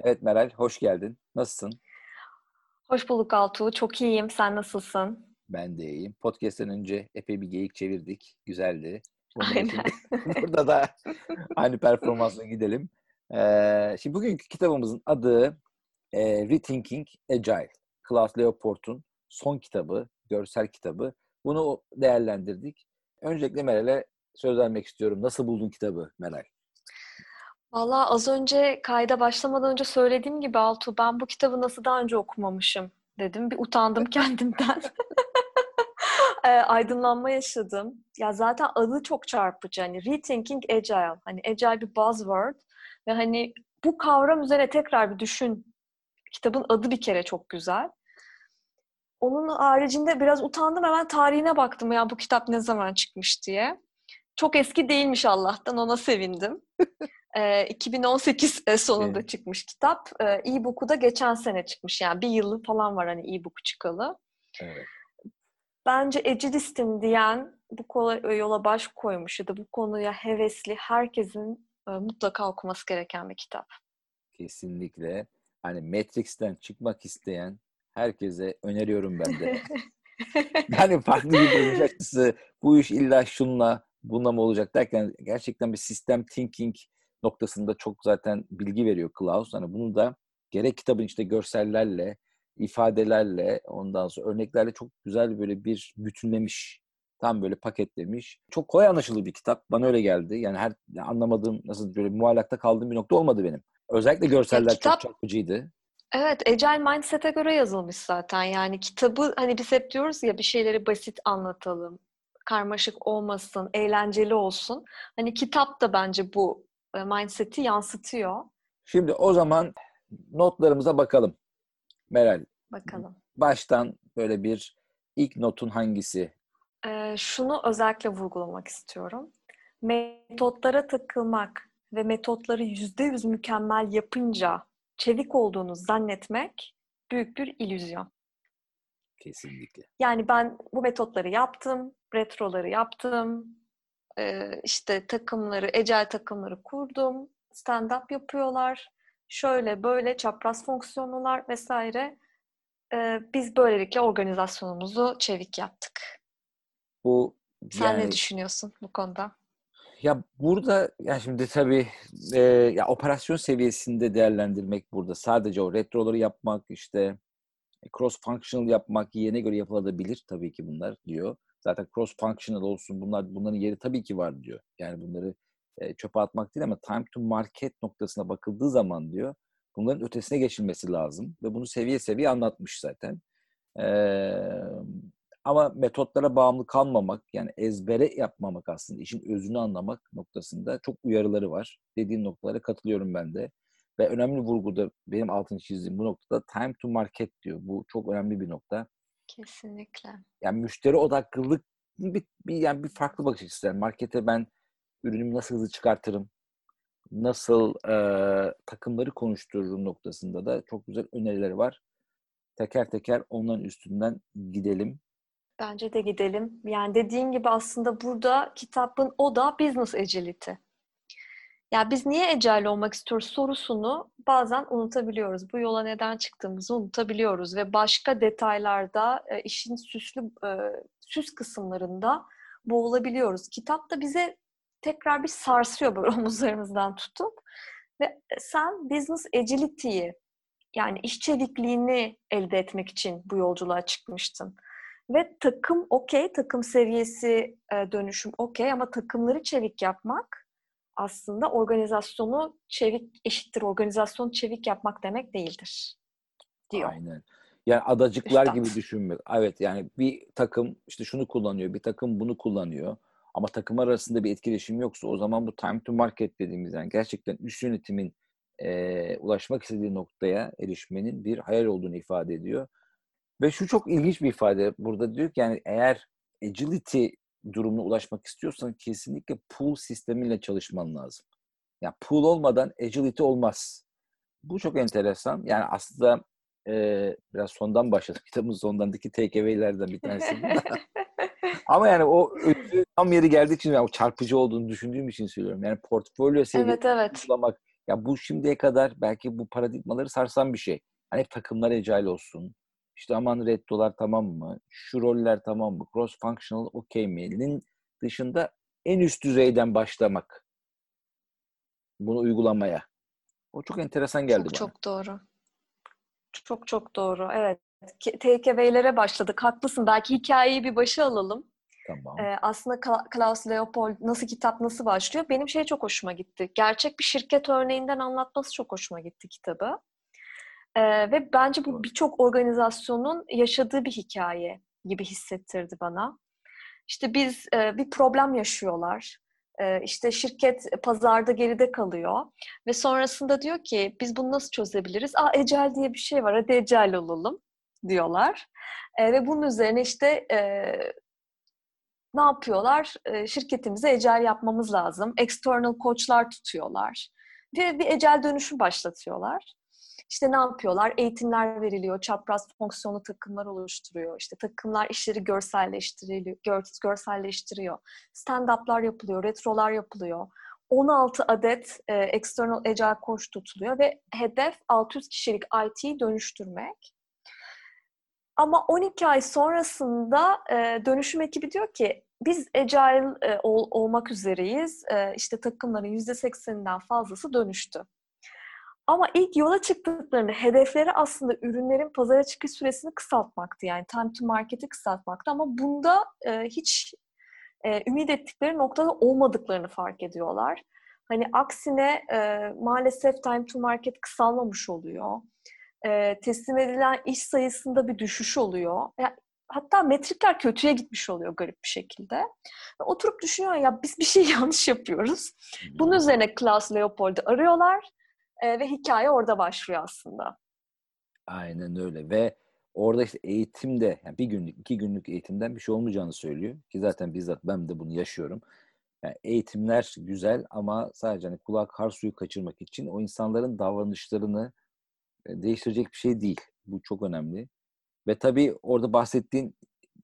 Evet Meral, hoş geldin. Nasılsın? Hoş bulduk Altuğ. Çok iyiyim. Sen nasılsın? Ben de iyiyim. Podcast'ten önce epey bir geyik çevirdik. Güzeldi. Aynen. Burada da aynı performansla gidelim. Ee, şimdi bugünkü kitabımızın adı e, Rethinking Agile. Klaus Leopold'un son kitabı, görsel kitabı. Bunu değerlendirdik. Öncelikle Meral'e söz vermek istiyorum. Nasıl buldun kitabı Meral? Valla az önce kayda başlamadan önce söylediğim gibi Altuğ ben bu kitabı nasıl daha önce okumamışım dedim. Bir utandım kendimden. e, aydınlanma yaşadım. Ya zaten adı çok çarpıcı. Hani Rethinking Agile. Hani Agile bir buzzword. Ve hani bu kavram üzerine tekrar bir düşün. Kitabın adı bir kere çok güzel. Onun haricinde biraz utandım. Hemen tarihine baktım ya bu kitap ne zaman çıkmış diye. Çok eski değilmiş Allah'tan. Ona sevindim. e, 2018 sonunda evet. çıkmış kitap. E, e-book'u da geçen sene çıkmış. Yani bir yılı falan var hani e-book çıkalı. Evet. Bence Ecidistim diyen bu yola baş koymuş ya da bu konuya hevesli herkesin e, mutlaka okuması gereken bir kitap. Kesinlikle. Hani Matrix'ten çıkmak isteyen herkese öneriyorum ben de. yani farklı bir bakış açısı, bu iş illa şunla, bununla mı olacak derken gerçekten bir sistem thinking noktasında çok zaten bilgi veriyor Klaus. Hani bunu da gerek kitabın işte görsellerle, ifadelerle, ondan sonra örneklerle çok güzel böyle bir bütünlemiş. Tam böyle paketlemiş. Çok kolay anlaşılır bir kitap. Bana öyle geldi. Yani her yani anlamadığım, nasıl böyle muallakta kaldığım bir nokta olmadı benim. Özellikle görseller ya, kitap, çok çarpıcıydı. Evet, Agile Mindset'e göre yazılmış zaten. Yani kitabı hani biz hep diyoruz ya bir şeyleri basit anlatalım, karmaşık olmasın, eğlenceli olsun. Hani kitap da bence bu e, mindset'i yansıtıyor. Şimdi o zaman notlarımıza bakalım. Meral. Bakalım. Baştan böyle bir ilk notun hangisi? Ee, şunu özellikle vurgulamak istiyorum. Metotlara takılmak ve metotları yüzde yüz mükemmel yapınca çevik olduğunu zannetmek büyük bir illüzyon. Kesinlikle. Yani ben bu metotları yaptım, retroları yaptım, işte takımları, ecel takımları kurdum, stand-up yapıyorlar, şöyle böyle çapraz fonksiyonlular vesaire. Biz böylelikle organizasyonumuzu çevik yaptık. Bu Sen yani, ne düşünüyorsun bu konuda? Ya burada ya şimdi tabii e, ya operasyon seviyesinde değerlendirmek burada sadece o retroları yapmak işte cross functional yapmak yerine göre yapılabilir tabii ki bunlar diyor. Zaten cross functional olsun bunlar bunların yeri tabii ki var diyor. Yani bunları e, çöpe atmak değil ama time to market noktasına bakıldığı zaman diyor bunların ötesine geçilmesi lazım ve bunu seviye seviye anlatmış zaten. Ee, ama metotlara bağımlı kalmamak, yani ezbere yapmamak aslında işin özünü anlamak noktasında çok uyarıları var. Dediğin noktalara katılıyorum ben de. Ve önemli vurguda benim altını çizdiğim bu noktada time to market diyor. Bu çok önemli bir nokta. Kesinlikle. Yani müşteri odaklılık bir, bir yani bir farklı bakış açısı. Yani markete ben ürünümü nasıl hızlı çıkartırım, nasıl e, takımları konuştururum noktasında da çok güzel önerileri var. Teker teker onların üstünden gidelim. Bence de gidelim. Yani dediğin gibi aslında burada kitabın o da business agility. Ya biz niye agile olmak istiyoruz sorusunu bazen unutabiliyoruz. Bu yola neden çıktığımızı unutabiliyoruz ve başka detaylarda e, işin süslü e, süs kısımlarında boğulabiliyoruz. Kitap da bize tekrar bir sarsıyor böyle omuzlarımızdan tutup ve sen business agility'yi yani iş çevikliğini elde etmek için bu yolculuğa çıkmıştın. Ve takım okey, takım seviyesi e, dönüşüm okey ama takımları çevik yapmak aslında organizasyonu çevik eşittir organizasyonu çevik yapmak demek değildir diyor. Aynen. Yani adacıklar Üstad. gibi düşünmek. Evet yani bir takım işte şunu kullanıyor, bir takım bunu kullanıyor. Ama takım arasında bir etkileşim yoksa o zaman bu time to market dediğimiz yani gerçekten üst yönetimin e, ulaşmak istediği noktaya erişmenin bir hayal olduğunu ifade ediyor. Ve şu çok ilginç bir ifade burada diyor ki yani eğer agility durumuna ulaşmak istiyorsan kesinlikle pool sistemiyle çalışman lazım. Yani pool olmadan agility olmaz. Bu çok enteresan. Yani aslında e, biraz sondan başladık. Kitabın sondandaki takeaway'lerden bir tanesi. Ama yani o tam yeri geldiği için yani o çarpıcı olduğunu düşündüğüm için söylüyorum. Yani portfolyo seviyesi evet, evet. uygulamak Ya bu şimdiye kadar belki bu paradigmaları sarsan bir şey. Hani hep takımlar agile olsun. İşte aman red dolar tamam mı? Şu roller tamam mı? Cross functional okey mi'nin dışında en üst düzeyden başlamak. Bunu uygulamaya. O çok enteresan geldi çok, bana. Çok doğru. Çok çok doğru. Evet. TKV'lere başladık. Haklısın. Belki hikayeyi bir başa alalım. Tamam. Ee, aslında Klaus Leopold nasıl kitap nasıl başlıyor? Benim şey çok hoşuma gitti. Gerçek bir şirket örneğinden anlatması çok hoşuma gitti kitabı. Ee, ve bence bu birçok organizasyonun yaşadığı bir hikaye gibi hissettirdi bana. İşte biz e, bir problem yaşıyorlar. E, işte şirket pazarda geride kalıyor ve sonrasında diyor ki biz bunu nasıl çözebiliriz? Aa ecel diye bir şey var. Hadi ecel olalım diyorlar. E, ve bunun üzerine işte e, ne yapıyorlar? E, şirketimize ecel yapmamız lazım. External coachlar tutuyorlar. Ve bir ecel dönüşüm başlatıyorlar. İşte ne yapıyorlar? Eğitimler veriliyor, çapraz fonksiyonlu takımlar oluşturuyor. İşte takımlar işleri görselleştiriyor, gör, görselleştiriyor. Stand-up'lar yapılıyor, retrolar yapılıyor. 16 adet e, external agile coach tutuluyor ve hedef 600 kişilik IT'yi dönüştürmek. Ama 12 ay sonrasında e, dönüşüm ekibi diyor ki biz agile e, ol, olmak üzereyiz. E, işte takımların %80'inden fazlası dönüştü. Ama ilk yola çıktıklarında hedefleri aslında ürünlerin pazara çıkış süresini kısaltmaktı. Yani time to market'i kısaltmaktı ama bunda e, hiç e, ümit ettikleri noktada olmadıklarını fark ediyorlar. Hani aksine e, maalesef time to market kısalmamış oluyor. E, teslim edilen iş sayısında bir düşüş oluyor. Yani, hatta metrikler kötüye gitmiş oluyor garip bir şekilde. Oturup düşünüyor ya biz bir şey yanlış yapıyoruz. Bunun üzerine Klaus Leopold'u arıyorlar e, ve hikaye orada başlıyor aslında. Aynen öyle ve orada işte eğitimde yani bir günlük, iki günlük eğitimden bir şey olmayacağını söylüyor. Ki zaten bizzat ben de bunu yaşıyorum. Yani eğitimler güzel ama sadece hani kulağa kar suyu kaçırmak için o insanların davranışlarını değiştirecek bir şey değil. Bu çok önemli. Ve tabii orada bahsettiğin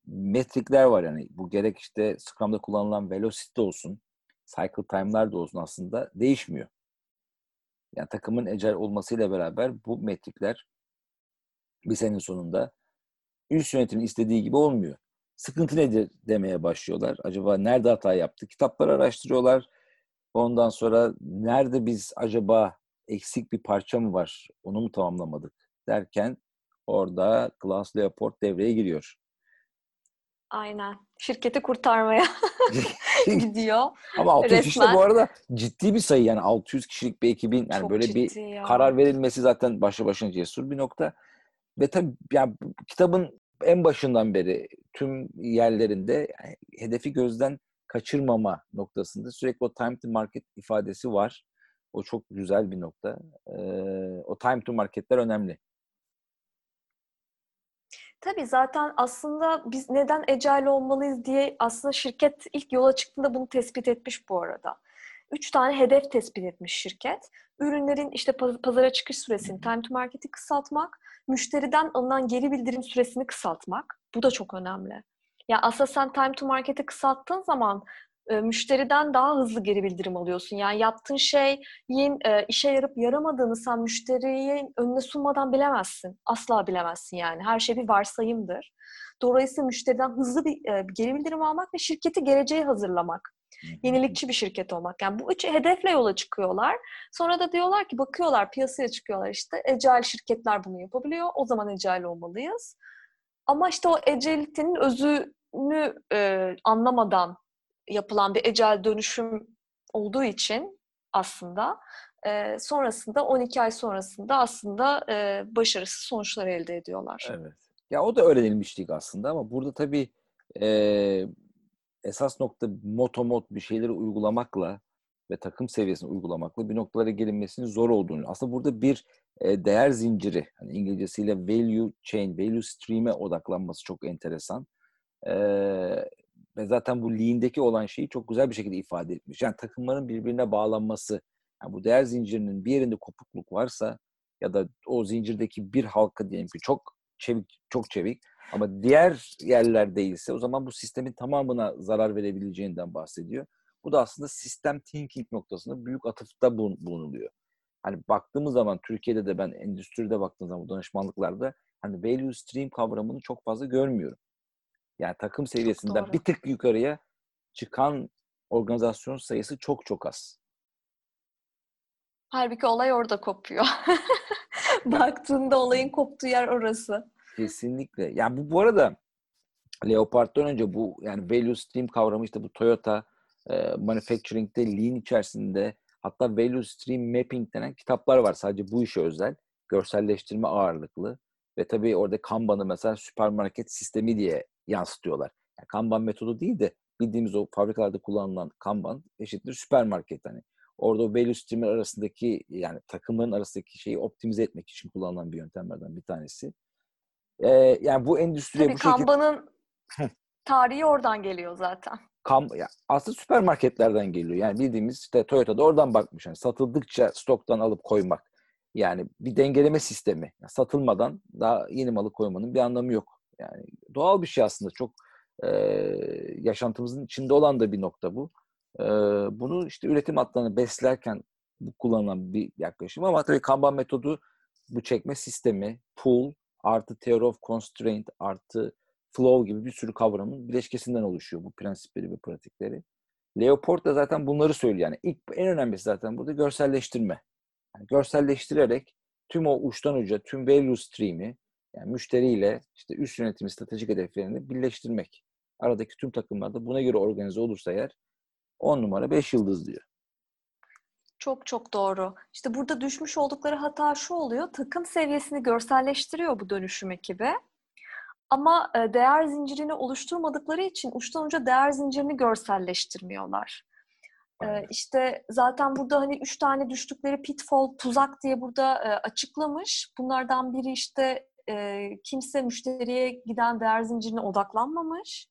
metrikler var yani. Bu gerek işte Scrum'da kullanılan velocity olsun, cycle time'lar da olsun aslında değişmiyor. Yani takımın ecel olmasıyla beraber bu metrikler bir senin sonunda üst yönetimin istediği gibi olmuyor. Sıkıntı nedir demeye başlıyorlar. Acaba nerede hata yaptı? Kitapları araştırıyorlar. Ondan sonra nerede biz acaba eksik bir parça mı var? Onu mu tamamlamadık? Derken orada Klaus Leopold devreye giriyor. Aynen. Şirketi kurtarmaya gidiyor. Ama 600 Resmen. kişi de bu arada ciddi bir sayı yani 600 kişilik bir ekibin yani Çok böyle bir ya. karar verilmesi zaten başlı başına cesur bir nokta. Ve tabii yani kitabın en başından beri tüm yerlerinde yani hedefi gözden kaçırmama noktasında sürekli o time to market ifadesi var. O çok güzel bir nokta. Ee, o time to marketler önemli. Tabii zaten aslında biz neden agile olmalıyız diye aslında şirket ilk yola çıktığında bunu tespit etmiş bu arada. Üç tane hedef tespit etmiş şirket. Ürünlerin işte pazara çıkış süresini, time to market'i kısaltmak, müşteriden alınan geri bildirim süresini kısaltmak. Bu da çok önemli. Ya aslında sen time to market'i kısalttığın zaman e, müşteriden daha hızlı geri bildirim alıyorsun. Yani yaptığın şeyin e, işe yarıp yaramadığını sen müşteriye önüne sunmadan bilemezsin. Asla bilemezsin yani. Her şey bir varsayımdır. Dolayısıyla müşteriden hızlı bir, e, geri bildirim almak ve şirketi geleceğe hazırlamak. Yenilikçi bir şirket olmak. Yani bu üç hedefle yola çıkıyorlar. Sonra da diyorlar ki bakıyorlar piyasaya çıkıyorlar işte. Ecel şirketler bunu yapabiliyor. O zaman ecel olmalıyız. Ama işte o ecelitenin özünü e, anlamadan yapılan bir ecel dönüşüm olduğu için aslında e, sonrasında 12 ay sonrasında aslında e, başarısız sonuçlar elde ediyorlar. Evet. Ya o da öğrenilmiştik aslında ama burada tabii e, esas nokta motomot bir şeyleri uygulamakla ve takım seviyesinde uygulamakla bir noktalara gelinmesinin zor olduğunu. Aslında burada bir e, değer zinciri, hani İngilizcesiyle value chain, value stream'e odaklanması çok enteresan. E, ve zaten bu lean'deki olan şeyi çok güzel bir şekilde ifade etmiş. Yani takımların birbirine bağlanması, yani bu değer zincirinin bir yerinde kopukluk varsa ya da o zincirdeki bir halka diyelim ki çok çevik, çok çevik ama diğer yerler değilse o zaman bu sistemin tamamına zarar verebileceğinden bahsediyor. Bu da aslında sistem thinking noktasında büyük atıfta bulunuluyor. hani baktığımız zaman Türkiye'de de ben endüstride baktığım zaman danışmanlıklarda hani value stream kavramını çok fazla görmüyorum. Yani takım seviyesinden bir tık yukarıya çıkan organizasyon sayısı çok çok az. Halbuki olay orada kopuyor. Baktığında olayın koptuğu yer orası. Kesinlikle. Yani bu bu arada Leopard'dan önce bu yani value stream kavramı işte bu Toyota e, manufacturing'de lean içerisinde hatta value stream mapping denen kitaplar var sadece bu işe özel. Görselleştirme ağırlıklı ve tabii orada Kanban'ı mesela süpermarket sistemi diye yansıtıyorlar. Yani Kanban metodu değil de bildiğimiz o fabrikalarda kullanılan Kanban eşittir süpermarket hani. Orada o value streamler arasındaki yani takımların arasındaki şeyi optimize etmek için kullanılan bir yöntemlerden bir tanesi. Ee, yani bu endüstriye Tabii bu şekilde... Kanban'ın tarihi oradan geliyor zaten. Kam, ya aslında süpermarketlerden geliyor. Yani bildiğimiz işte Toyota'da oradan bakmış. Yani satıldıkça stoktan alıp koymak. Yani bir dengeleme sistemi. Yani satılmadan daha yeni malı koymanın bir anlamı yok. Yani doğal bir şey aslında. Çok e, yaşantımızın içinde olan da bir nokta bu. E, bunu işte üretim hatlarını beslerken bu kullanılan bir yaklaşım. Ama tabii Kanban metodu bu çekme sistemi, pull artı theory of constraint artı flow gibi bir sürü kavramın bileşkesinden oluşuyor bu prensipleri ve pratikleri. Leopold da zaten bunları söylüyor. Yani ilk en önemlisi zaten burada görselleştirme. Yani görselleştirerek tüm o uçtan uca, tüm value stream'i yani müşteriyle işte üst yönetimi stratejik hedeflerini birleştirmek. Aradaki tüm takımlarda buna göre organize olursa eğer 10 numara 5 yıldız diyor. Çok çok doğru. İşte burada düşmüş oldukları hata şu oluyor. Takım seviyesini görselleştiriyor bu dönüşüm ekibi. Ama e, değer zincirini oluşturmadıkları için uçtan uca değer zincirini görselleştirmiyorlar. E, Aynen. İşte zaten burada hani üç tane düştükleri pitfall, tuzak diye burada e, açıklamış. Bunlardan biri işte kimse müşteriye giden değer zincirine odaklanmamış.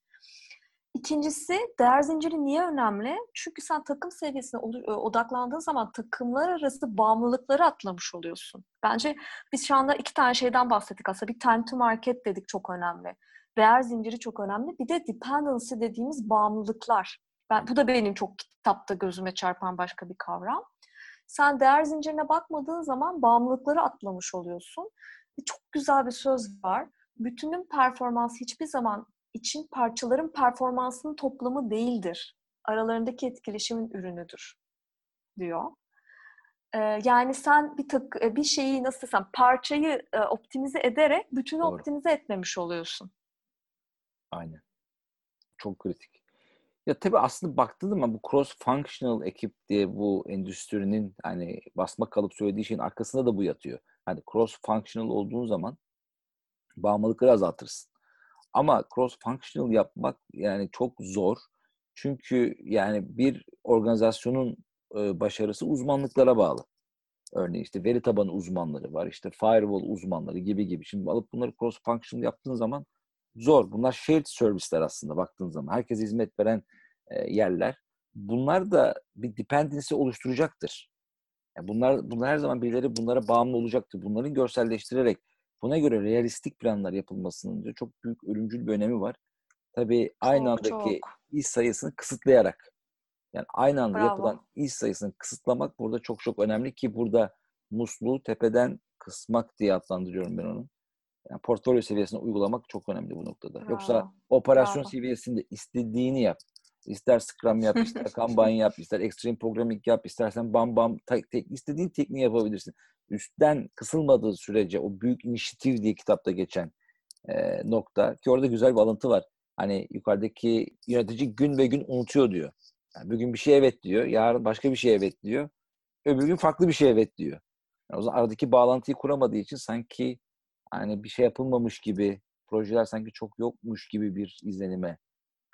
İkincisi değer zinciri niye önemli? Çünkü sen takım seviyesine odaklandığın zaman takımlar arası bağımlılıkları atlamış oluyorsun. Bence biz şu anda iki tane şeyden bahsettik aslında. Bir time to market dedik çok önemli. Değer zinciri çok önemli. Bir de dependency dediğimiz bağımlılıklar. Ben, bu da benim çok kitapta gözüme çarpan başka bir kavram. Sen değer zincirine bakmadığın zaman bağımlılıkları atlamış oluyorsun. Çok güzel bir söz var. Bütünün performansı hiçbir zaman için parçaların performansının toplamı değildir. Aralarındaki etkileşimin ürünüdür diyor. Ee, yani sen bir tık bir şeyi nasıl desem parçayı e, optimize ederek bütünü Doğru. optimize etmemiş oluyorsun. Aynen. Çok kritik. Ya tabii aslında baktığın zaman bu cross functional ekip diye bu endüstrinin hani basma kalıp söylediği şeyin arkasında da bu yatıyor. Hani cross functional olduğun zaman bağımlılıkları azaltırsın. Ama cross functional yapmak yani çok zor. Çünkü yani bir organizasyonun e, başarısı uzmanlıklara bağlı. Örneğin işte veri tabanı uzmanları var, işte firewall uzmanları gibi gibi. Şimdi alıp bunları cross functional yaptığın zaman zor. Bunlar shared service'ler aslında baktığın zaman. Herkes hizmet veren e, yerler. Bunlar da bir dependency oluşturacaktır. Yani bunlar bunlar her zaman birileri bunlara bağımlı olacaktır. Bunların görselleştirerek Buna göre realistik planlar yapılmasının diyor, çok büyük ölümcül bir önemi var. Tabii aynı çok, andaki çok. iş sayısını kısıtlayarak. Yani aynı anda Bravo. yapılan iş sayısını kısıtlamak burada çok çok önemli ki burada musluğu tepeden kısmak diye adlandırıyorum ben onu. Yani portfolyo seviyesine uygulamak çok önemli bu noktada. Bravo. Yoksa operasyon Bravo. seviyesinde istediğini yap. İster Scrum yap, ister Kanban yap, ister Extreme Programming yap, istersen Bam Bam, tek, tek, istediğin tekniği yapabilirsin üstten kısılmadığı sürece o büyük inisiyatif diye kitapta geçen e, nokta ki orada güzel bir alıntı var. Hani yukarıdaki yönetici gün ve gün unutuyor diyor. Yani bugün bir şey evet diyor, yarın başka bir şey evet diyor. Öbür gün farklı bir şey evet diyor. Yani o zaman aradaki bağlantıyı kuramadığı için sanki hani bir şey yapılmamış gibi, projeler sanki çok yokmuş gibi bir izlenime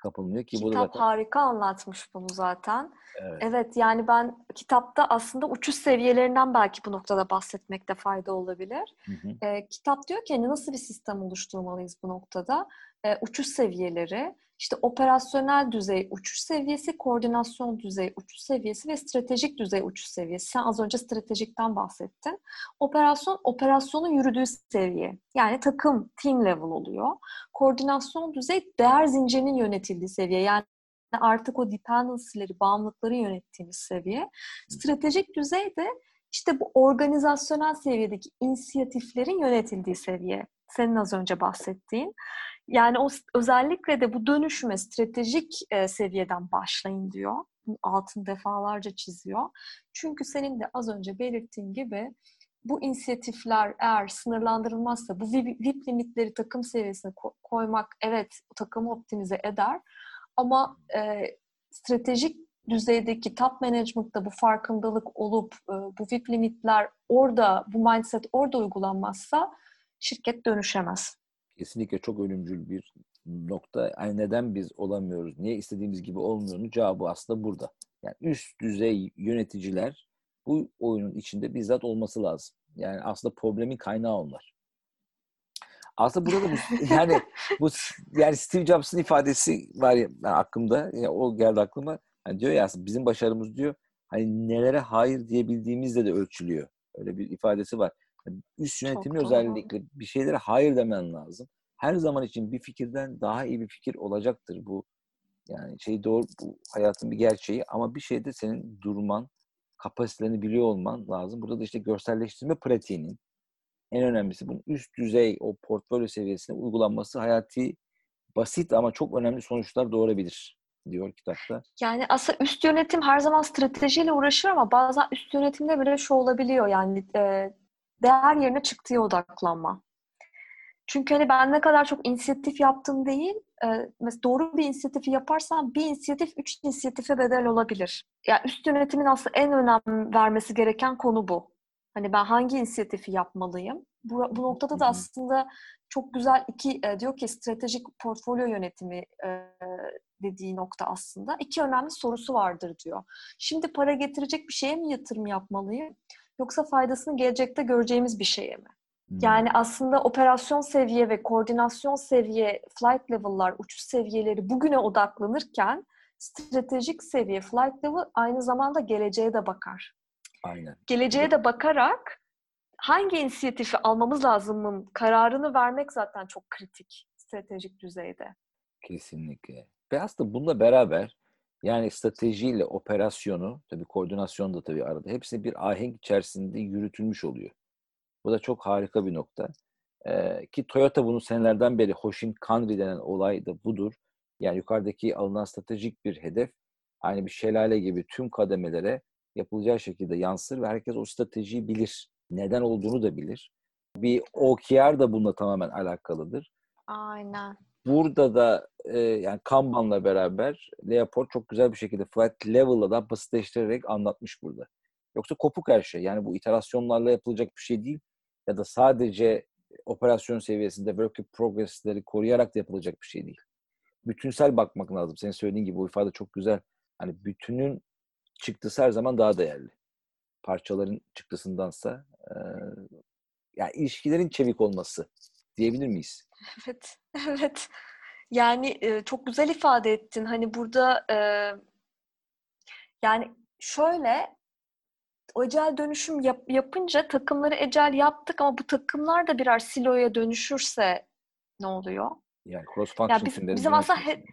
kapılmıyor ki Kitap bu da zaten... harika anlatmış bunu zaten. Evet. evet yani ben kitapta aslında uçuş seviyelerinden belki bu noktada bahsetmekte fayda olabilir. Hı hı. E, kitap diyor ki hani nasıl bir sistem oluşturmalıyız bu noktada? E, uçuş seviyeleri, işte operasyonel düzey uçuş seviyesi, koordinasyon düzey uçuş seviyesi ve stratejik düzey uçuş seviyesi. Sen az önce stratejikten bahsettin. Operasyon, operasyonun yürüdüğü seviye. Yani takım, team level oluyor. Koordinasyon düzey değer zincirinin yönetildiği seviye. Yani artık o dependency'leri, bağımlılıkları yönettiğimiz seviye. Stratejik düzey de İşte bu organizasyonel seviyedeki inisiyatiflerin yönetildiği seviye. Senin az önce bahsettiğin. Yani o özellikle de bu dönüşüme stratejik e, seviyeden başlayın diyor. Altın defalarca çiziyor. Çünkü senin de az önce belirttiğin gibi bu inisiyatifler eğer sınırlandırılmazsa bu VIP limitleri takım seviyesine koymak evet takımı optimize eder ama e, stratejik düzeydeki top management'ta bu farkındalık olup e, bu VIP limitler orada bu mindset orada uygulanmazsa şirket dönüşemez. Kesinlikle çok ölümcül bir nokta. Yani neden biz olamıyoruz, niye istediğimiz gibi olmuyoruz cevabı aslında burada. Yani üst düzey yöneticiler bu oyunun içinde bizzat olması lazım. Yani aslında problemin kaynağı onlar. Aslında burada da bu, yani bu yani Steve Jobs'ın ifadesi var ya yani aklımda. Yani o geldi aklıma. Yani diyor ya bizim başarımız diyor hani nelere hayır diyebildiğimizde de ölçülüyor. Öyle bir ifadesi var. Üst yönetimi özellikle bir şeylere hayır demen lazım. Her zaman için bir fikirden daha iyi bir fikir olacaktır bu. Yani şey doğru bu hayatın bir gerçeği ama bir şeyde senin durman, kapasitelerini biliyor olman lazım. Burada da işte görselleştirme pratiğinin en önemlisi bunun üst düzey o portfolyo seviyesine uygulanması hayati basit ama çok önemli sonuçlar doğurabilir diyor kitapta. Yani aslında üst yönetim her zaman stratejiyle uğraşır ama bazen üst yönetimde bile şu olabiliyor yani e, değer yerine çıktığı odaklanma. Çünkü hani ben ne kadar çok inisiyatif yaptım değil, e, mesela doğru bir inisiyatifi yaparsam bir inisiyatif üç inisiyatife bedel olabilir. Yani üst yönetimin aslında en önem vermesi gereken konu bu. Hani ben hangi inisiyatifi yapmalıyım? Bu, bu noktada da aslında çok güzel iki e, diyor ki stratejik portfolyo yönetimi e, dediği nokta aslında iki önemli sorusu vardır diyor. Şimdi para getirecek bir şeye mi yatırım yapmalıyım? Yoksa faydasını gelecekte göreceğimiz bir şeye mi? Hmm. Yani aslında operasyon seviye ve koordinasyon seviye flight level'lar, uçuş seviyeleri bugüne odaklanırken stratejik seviye flight level aynı zamanda geleceğe de bakar. Aynen. Geleceğe de bakarak hangi inisiyatifi almamız lazımın kararını vermek zaten çok kritik stratejik düzeyde. Kesinlikle. Ve aslında bununla beraber yani stratejiyle operasyonu, tabii koordinasyon da tabii arada hepsi bir ahenk içerisinde yürütülmüş oluyor. Bu da çok harika bir nokta. Ee, ki Toyota bunu senelerden beri Hoshin Kanri denen olay da budur. Yani yukarıdaki alınan stratejik bir hedef aynı bir şelale gibi tüm kademelere yapılacağı şekilde yansır ve herkes o stratejiyi bilir. Neden olduğunu da bilir. Bir OKR da bununla tamamen alakalıdır. Aynen. Burada da e, yani Kanban'la beraber Leopold çok güzel bir şekilde flight level'la da basitleştirerek anlatmış burada. Yoksa kopuk her şey. Yani bu iterasyonlarla yapılacak bir şey değil. Ya da sadece operasyon seviyesinde work progress'leri koruyarak da yapılacak bir şey değil. Bütünsel bakmak lazım. Senin söylediğin gibi bu ifade çok güzel. Hani bütünün çıktısı her zaman daha değerli. Parçaların çıktısındansa e, yani ilişkilerin çevik olması diyebilir miyiz? Evet, evet. Yani e, çok güzel ifade ettin. Hani burada e, yani şöyle ecel dönüşüm yap, yapınca takımları ecel yaptık ama bu takımlar da birer siloya dönüşürse ne oluyor? Yani cross function yani biz, bizim aslında he,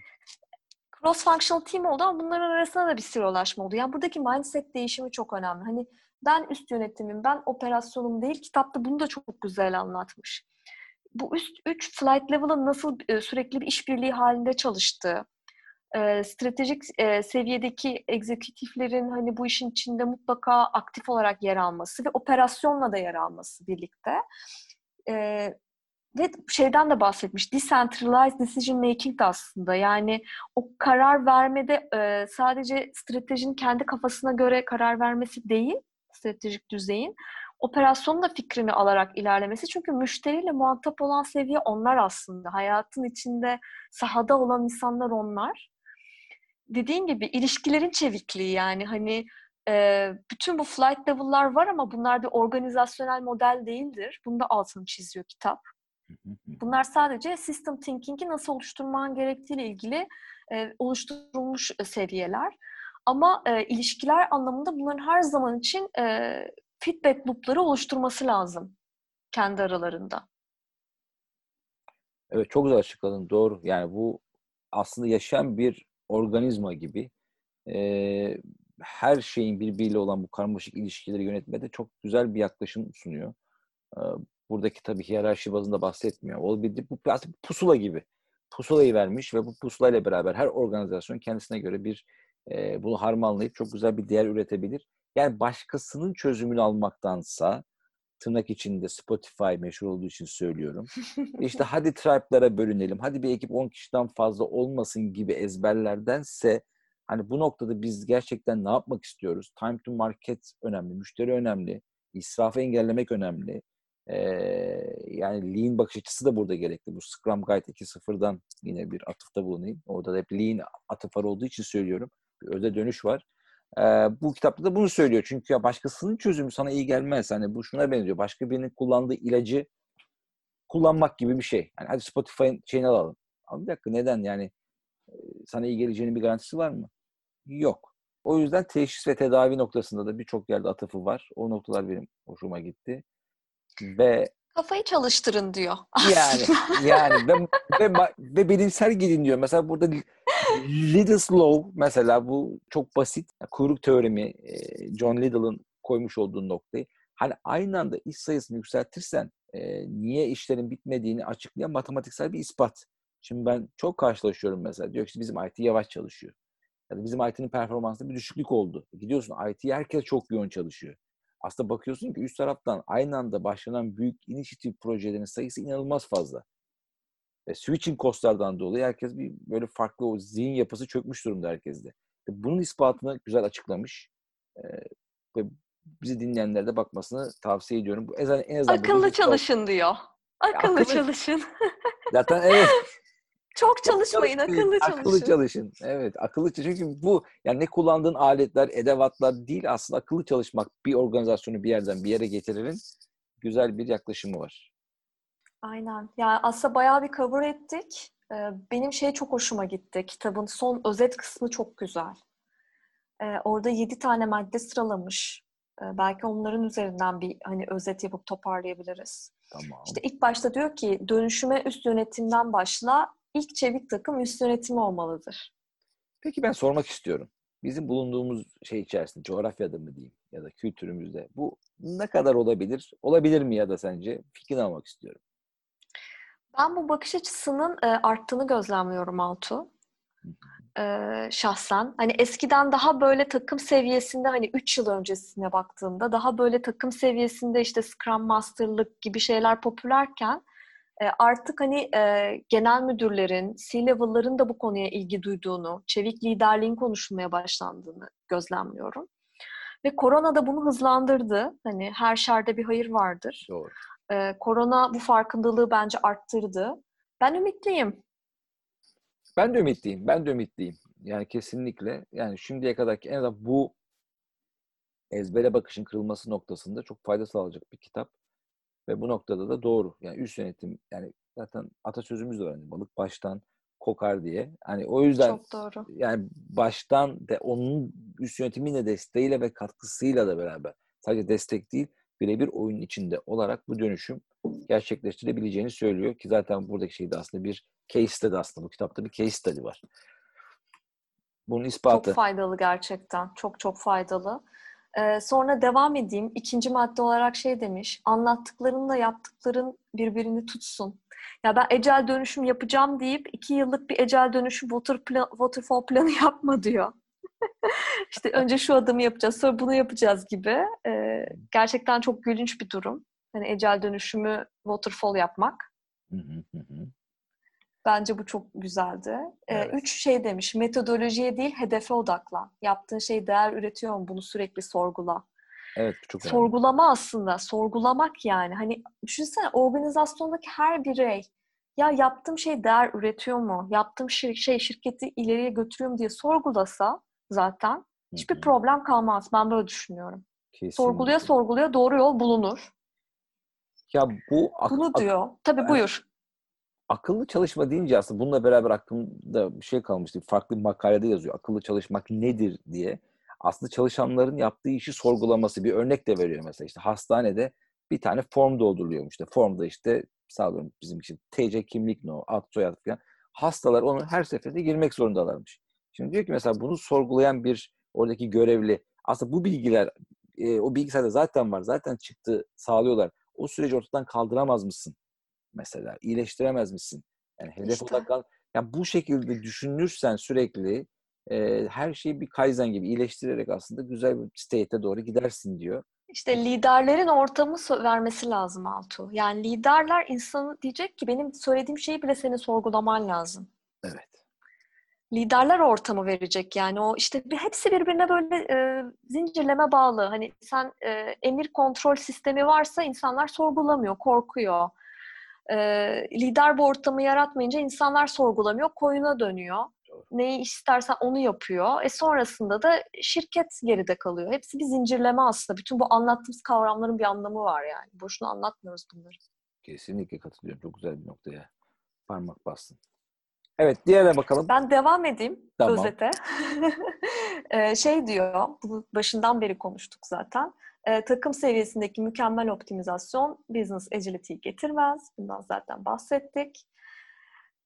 cross functional team oldu ama bunların arasında da bir silolaşma oldu. Yani buradaki mindset değişimi çok önemli. Hani ben üst yönetimim, ben operasyonum değil. Kitapta bunu da çok güzel anlatmış. Bu üst üç flight level'ın nasıl e, sürekli bir işbirliği halinde çalıştığı, e, stratejik e, seviyedeki egzekutiflerin hani bu işin içinde mutlaka aktif olarak yer alması ve operasyonla da yer alması birlikte. E, ve şeyden de bahsetmiş, decentralized decision making de aslında. Yani o karar vermede e, sadece stratejinin kendi kafasına göre karar vermesi değil, stratejik düzeyin, operasyonun da fikrini alarak ilerlemesi. Çünkü müşteriyle muhatap olan seviye onlar aslında. Hayatın içinde sahada olan insanlar onlar dediğin gibi ilişkilerin çevikliği yani hani e, bütün bu flight level'lar var ama bunlar bir organizasyonel model değildir. Bunu da altını çiziyor kitap. Bunlar sadece system thinking'i nasıl oluşturman gerektiğiyle ilgili e, oluşturulmuş seviyeler. Ama e, ilişkiler anlamında bunların her zaman için e, feedback loop'ları oluşturması lazım kendi aralarında. Evet çok güzel açıkladın. Doğru. Yani bu aslında yaşayan bir organizma gibi. E, her şeyin birbiriyle olan bu karmaşık ilişkileri yönetmede çok güzel bir yaklaşım sunuyor. Ee, buradaki tabii hiyerarşi bazında bahsetmiyor. O bir bu aslında pusula gibi. Pusulayı vermiş ve bu pusulayla beraber her organizasyon kendisine göre bir e, bunu harmanlayıp çok güzel bir değer üretebilir. Yani başkasının çözümünü almaktansa tırnak içinde Spotify meşhur olduğu için söylüyorum. İşte hadi tribe'lara bölünelim, hadi bir ekip 10 kişiden fazla olmasın gibi ezberlerdense hani bu noktada biz gerçekten ne yapmak istiyoruz? Time to market önemli, müşteri önemli, israfı engellemek önemli. Ee, yani Lean bakış açısı da burada gerekli. Bu Scrum Guide 2.0'dan yine bir atıfta bulunayım. Orada da hep Lean atıfar olduğu için söylüyorum. Bir öde dönüş var. Ee, bu kitapta da bunu söylüyor. Çünkü ya başkasının çözümü sana iyi gelmez. Hani bu şuna benziyor. Başka birinin kullandığı ilacı kullanmak gibi bir şey. Yani hadi Spotify'ın şeyini alalım. Ama bir dakika neden yani sana iyi geleceğinin bir garantisi var mı? Yok. O yüzden teşhis ve tedavi noktasında da birçok yerde atıfı var. O noktalar benim hoşuma gitti. Ve kafayı çalıştırın diyor. Yani yani ve, ve, ve bilimsel gidin diyor. Mesela burada Liddell's Law mesela bu çok basit. Kuyruk teoremi John Liddell'ın koymuş olduğu noktayı. Hani aynı anda iş sayısını yükseltirsen e, niye işlerin bitmediğini açıklayan matematiksel bir ispat. Şimdi ben çok karşılaşıyorum mesela. Diyor ki bizim IT yavaş çalışıyor. Ya da bizim IT'nin performansında bir düşüklük oldu. Gidiyorsun IT herkes çok yoğun çalışıyor. Aslında bakıyorsun ki üst taraftan aynı anda başlanan büyük inisiyatif projelerin sayısı inanılmaz fazla. Ve switching costlardan dolayı herkes bir böyle farklı o zihin yapısı çökmüş durumda herkeste. Bunun ispatını güzel açıklamış. Ee, ve bizi dinleyenlere de bakmasını tavsiye ediyorum. En azından, en azından akıllı çalışın diyor. Akıllı, akıllı çalışın. Zaten evet. Çok çalışmayın, akıllı çalışın. Akıllı çalışın. Evet, akıllı çalışın. Çünkü bu yani ne kullandığın aletler, edevatlar değil aslında akıllı çalışmak bir organizasyonu bir yerden bir yere getirenin güzel bir yaklaşımı var. Aynen. Yani aslında bayağı bir cover ettik. Benim şey çok hoşuma gitti. Kitabın son özet kısmı çok güzel. Orada yedi tane madde sıralamış. Belki onların üzerinden bir hani özet yapıp toparlayabiliriz. Tamam. İşte ilk başta diyor ki dönüşüme üst yönetimden başla, ilk çevik takım üst yönetimi olmalıdır. Peki ben sormak istiyorum. Bizim bulunduğumuz şey içerisinde, coğrafyada mı diyeyim ya da kültürümüzde bu ne kadar olabilir? Olabilir mi ya da sence? Fikrini almak istiyorum. Ben bu bakış açısının e, arttığını gözlemliyorum Altu. E, şahsen. Hani eskiden daha böyle takım seviyesinde hani 3 yıl öncesine baktığımda daha böyle takım seviyesinde işte Scrum Master'lık gibi şeyler popülerken artık hani e, genel müdürlerin, C-level'ların da bu konuya ilgi duyduğunu, çevik liderliğin konuşulmaya başlandığını gözlemliyorum. Ve korona da bunu hızlandırdı. Hani her şerde bir hayır vardır. Doğru. Ee, korona bu farkındalığı bence arttırdı. Ben ümitliyim. Ben de ümitliyim. Ben de ümitliyim. Yani kesinlikle. Yani şimdiye kadar en azından bu ezbere bakışın kırılması noktasında çok fayda sağlayacak bir kitap. Ve bu noktada da doğru. Yani üst yönetim yani zaten atasözümüz de var. Hani balık baştan kokar diye. Hani o yüzden Çok doğru. yani baştan de onun üst yönetimin desteğiyle ve katkısıyla da beraber sadece destek değil birebir oyun içinde olarak bu dönüşüm gerçekleştirebileceğini söylüyor ki zaten buradaki şey de aslında bir case study aslında bu kitapta bir case study var. Bunun ispatı. Çok faydalı gerçekten. Çok çok faydalı. Sonra devam edeyim. İkinci madde olarak şey demiş. Anlattıklarınla yaptıkların birbirini tutsun. Ya ben ecel dönüşüm yapacağım deyip iki yıllık bir ecel dönüşüm water plan, waterfall planı yapma diyor. İşte önce şu adımı yapacağız, sonra bunu yapacağız gibi. Ee, gerçekten çok gülünç bir durum. Hani ecel dönüşümü waterfall yapmak. Bence bu çok güzeldi. Ee, evet. Üç şey demiş, metodolojiye değil hedefe odaklan. Yaptığın şey değer üretiyor mu? Bunu sürekli sorgula. Evet, çok önemli. Sorgulama aslında, sorgulamak yani. Hani düşünsene organizasyondaki her birey ya yaptığım şey değer üretiyor mu? Yaptığım şey, şey şirketi ileriye götürüyor mu diye sorgulasa zaten hiçbir Hı-hı. problem kalmaz. Ben böyle düşünüyorum. Kesinlikle. Sorguluya sorguluya doğru yol bulunur. Ya bu ak- bunu diyor. Tabii buyur. Akıllı çalışma deyince aslında bununla beraber aklımda bir şey kalmıştı. Farklı bir makalede yazıyor. Akıllı çalışmak nedir diye. Aslında çalışanların yaptığı işi sorgulaması bir örnek de veriyor mesela. işte hastanede bir tane form dolduruluyormuş. İşte formda işte sağlıyorum bizim için TC kimlik no, ad soyad falan. Hastalar onu her seferinde girmek zorundalarmış. Şimdi diyor ki mesela bunu sorgulayan bir oradaki görevli. Aslında bu bilgiler e, o bilgisayarda zaten var. Zaten çıktı sağlıyorlar. O süreci ortadan kaldıramaz mısın? Mesela iyileştiremez misin? Yani hedef İşte. odaklan. Yani bu şekilde düşünürsen sürekli e, her şeyi bir kaizen gibi iyileştirerek aslında güzel bir state'e doğru gidersin diyor. İşte liderlerin ortamı vermesi lazım Altu. Yani liderler insanı diyecek ki benim söylediğim şeyi bile senin sorgulaman lazım. Evet. Liderler ortamı verecek yani o işte hepsi birbirine böyle e, zincirleme bağlı. Hani sen e, emir kontrol sistemi varsa insanlar sorgulamıyor, korkuyor. E, lider bu ortamı yaratmayınca insanlar sorgulamıyor, koyuna dönüyor. Neyi istersen onu yapıyor. E sonrasında da şirket geride kalıyor. Hepsi bir zincirleme aslında. Bütün bu anlattığımız kavramların bir anlamı var yani. Boşuna anlatmıyoruz bunları. Kesinlikle katılıyorum. Çok güzel bir noktaya parmak bastın. Evet, diğerine bakalım. Ben devam edeyim Tamam. özete. Şey diyor, bunu başından beri konuştuk zaten. Ee, takım seviyesindeki mükemmel optimizasyon business agility'yi getirmez. Bundan zaten bahsettik.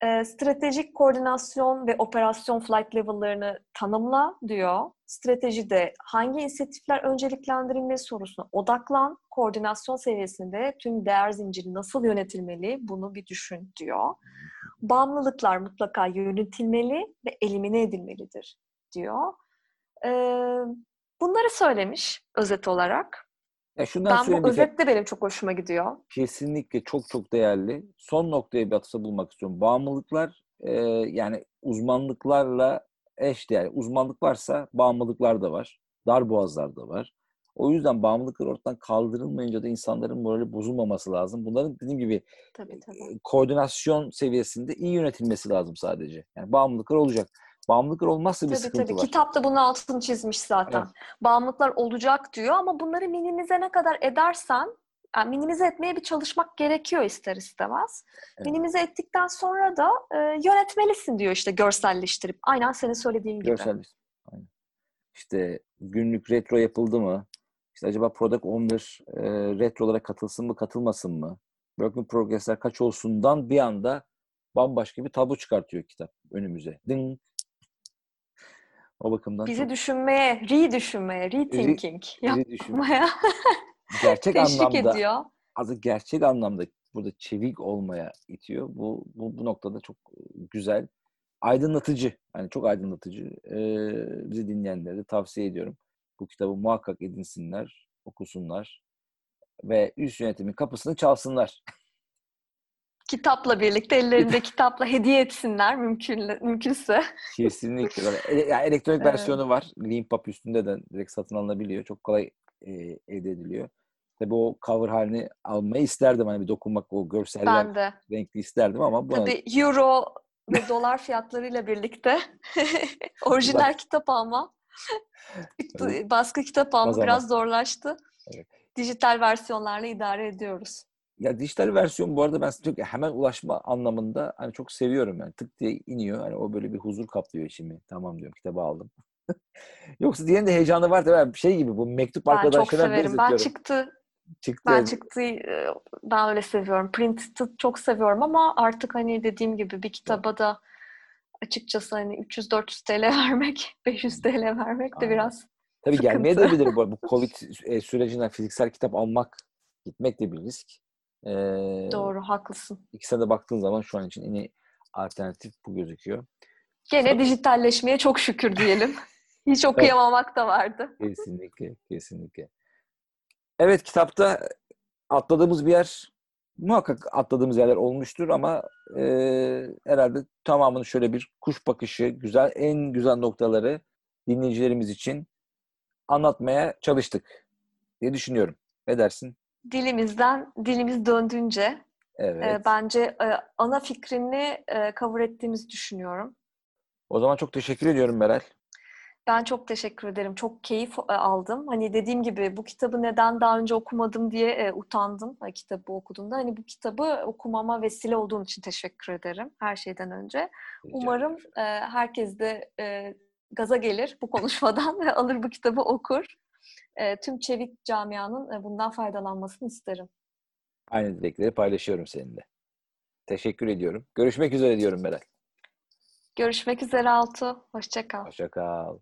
Ee, stratejik koordinasyon ve operasyon flight level'larını tanımla diyor. Stratejide hangi inisiyatifler önceliklendirilmeli sorusuna odaklan. Koordinasyon seviyesinde tüm değer zinciri nasıl yönetilmeli bunu bir düşün diyor. Bağımlılıklar mutlaka yönetilmeli ve elimine edilmelidir diyor. Ee, bunları söylemiş özet olarak. Ya şundan Ben bu özet de benim çok hoşuma gidiyor. kesinlikle çok çok değerli. Son noktaya bir atıfta bulmak istiyorum. Bağımlılıklar e, yani uzmanlıklarla eşdeğer. Uzmanlık varsa bağımlılıklar da var. Darboğazlar da var. O yüzden bağımlılıklar ortadan kaldırılmayınca da insanların morali bozulmaması lazım. Bunların dediğim gibi Tabii tabii. e, koordinasyon seviyesinde iyi yönetilmesi lazım sadece. Yani bağımlılıklar olacak. Bağımlılıklar olmazsa bir Tabii sıkıntı tabii. var. Kitap da bunun altını çizmiş zaten. Evet. Bağımlılıklar olacak diyor ama bunları minimize ne kadar edersen, yani minimize etmeye bir çalışmak gerekiyor ister istemez. Evet. Minimize ettikten sonra da e, yönetmelisin diyor işte görselleştirip. Aynen senin söylediğin gibi. Görsel. Aynen. İşte günlük retro yapıldı mı? İşte acaba product owner e, retrolara katılsın mı, katılmasın mı? Work in progress'ler kaç olsundan bir anda bambaşka bir tablo çıkartıyor kitap önümüze. Ding. O bakımdan Bizi çok düşünmeye, re-düşünmeye, rethinking düşün. yapmaya Gerçek teşvik anlamda, ediyor. azı gerçek anlamda burada çevik olmaya itiyor. Bu, bu, bu noktada çok güzel. Aydınlatıcı. Yani çok aydınlatıcı. Ee, bizi dinleyenlere de tavsiye ediyorum. Bu kitabı muhakkak edinsinler, okusunlar ve üst yönetimin kapısını çalsınlar. Kitapla birlikte ellerinde kitapla hediye etsinler mümkün mümkünse. Kesinlikle. E- yani elektronik Evet. versiyonu var. Linkpub üstünde de direkt satın alınabiliyor. Çok kolay e, elde ediliyor. Tabii o cover halini almayı isterdim. Hani bir dokunmak, o görseller renkli isterdim ama buna Tabii euro ve dolar fiyatlarıyla birlikte orijinal kitap alma, baskı kitap alma Bazamak. biraz zorlaştı. Evet. Dijital versiyonlarla idare ediyoruz. Ya dijital versiyon bu arada ben çok hemen ulaşma anlamında hani çok seviyorum yani tık diye iniyor hani o böyle bir huzur kaplıyor içimi. Tamam diyorum kitabı aldım. Yoksa diğerinin de heyecanı var tabii şey gibi bu mektup Ben çok arkadaşlarına severim. Ben çıktı, Çıktı. ben çıktı, e, ben öyle seviyorum. Printed çok seviyorum ama artık hani dediğim gibi bir kitaba da açıkçası hani 300-400 TL vermek, 500 TL vermek de Aynen. biraz Tabii gelmeye sıkıntı. de bilir bu, bu Covid sürecinden fiziksel kitap almak gitmek de bir risk. Ee, doğru, haklısın. İkisine de baktığın zaman şu an için en iyi alternatif bu gözüküyor. Gene dijitalleşmeye çok şükür diyelim. Hiç okuyamamak da vardı. Kesinlikle, kesinlikle. Evet kitapta atladığımız bir yer muhakkak atladığımız yerler olmuştur ama e, herhalde tamamını şöyle bir kuş bakışı, güzel en güzel noktaları dinleyicilerimiz için anlatmaya çalıştık diye düşünüyorum. Ne dersin? Dilimizden, dilimiz döndüğünce Evet. e, bence e, ana fikrini e, cover ettiğimizi düşünüyorum. O zaman çok teşekkür ediyorum Meral. Ben çok teşekkür ederim. Çok keyif e, aldım. Hani dediğim gibi bu kitabı neden daha önce okumadım diye e, utandım e, kitabı okuduğumda. Hani bu kitabı okumama vesile olduğun için teşekkür ederim her şeyden önce. Rica Umarım e, herkes de e, gaza gelir bu konuşmadan ve alır bu kitabı okur. E, tüm çevik camianın e, bundan faydalanmasını isterim. Aynı dilekleri paylaşıyorum seninle. Teşekkür ediyorum. Görüşmek üzere diyorum Meral. Görüşmek üzere Altu. Hoşça kal. Hoşça kal.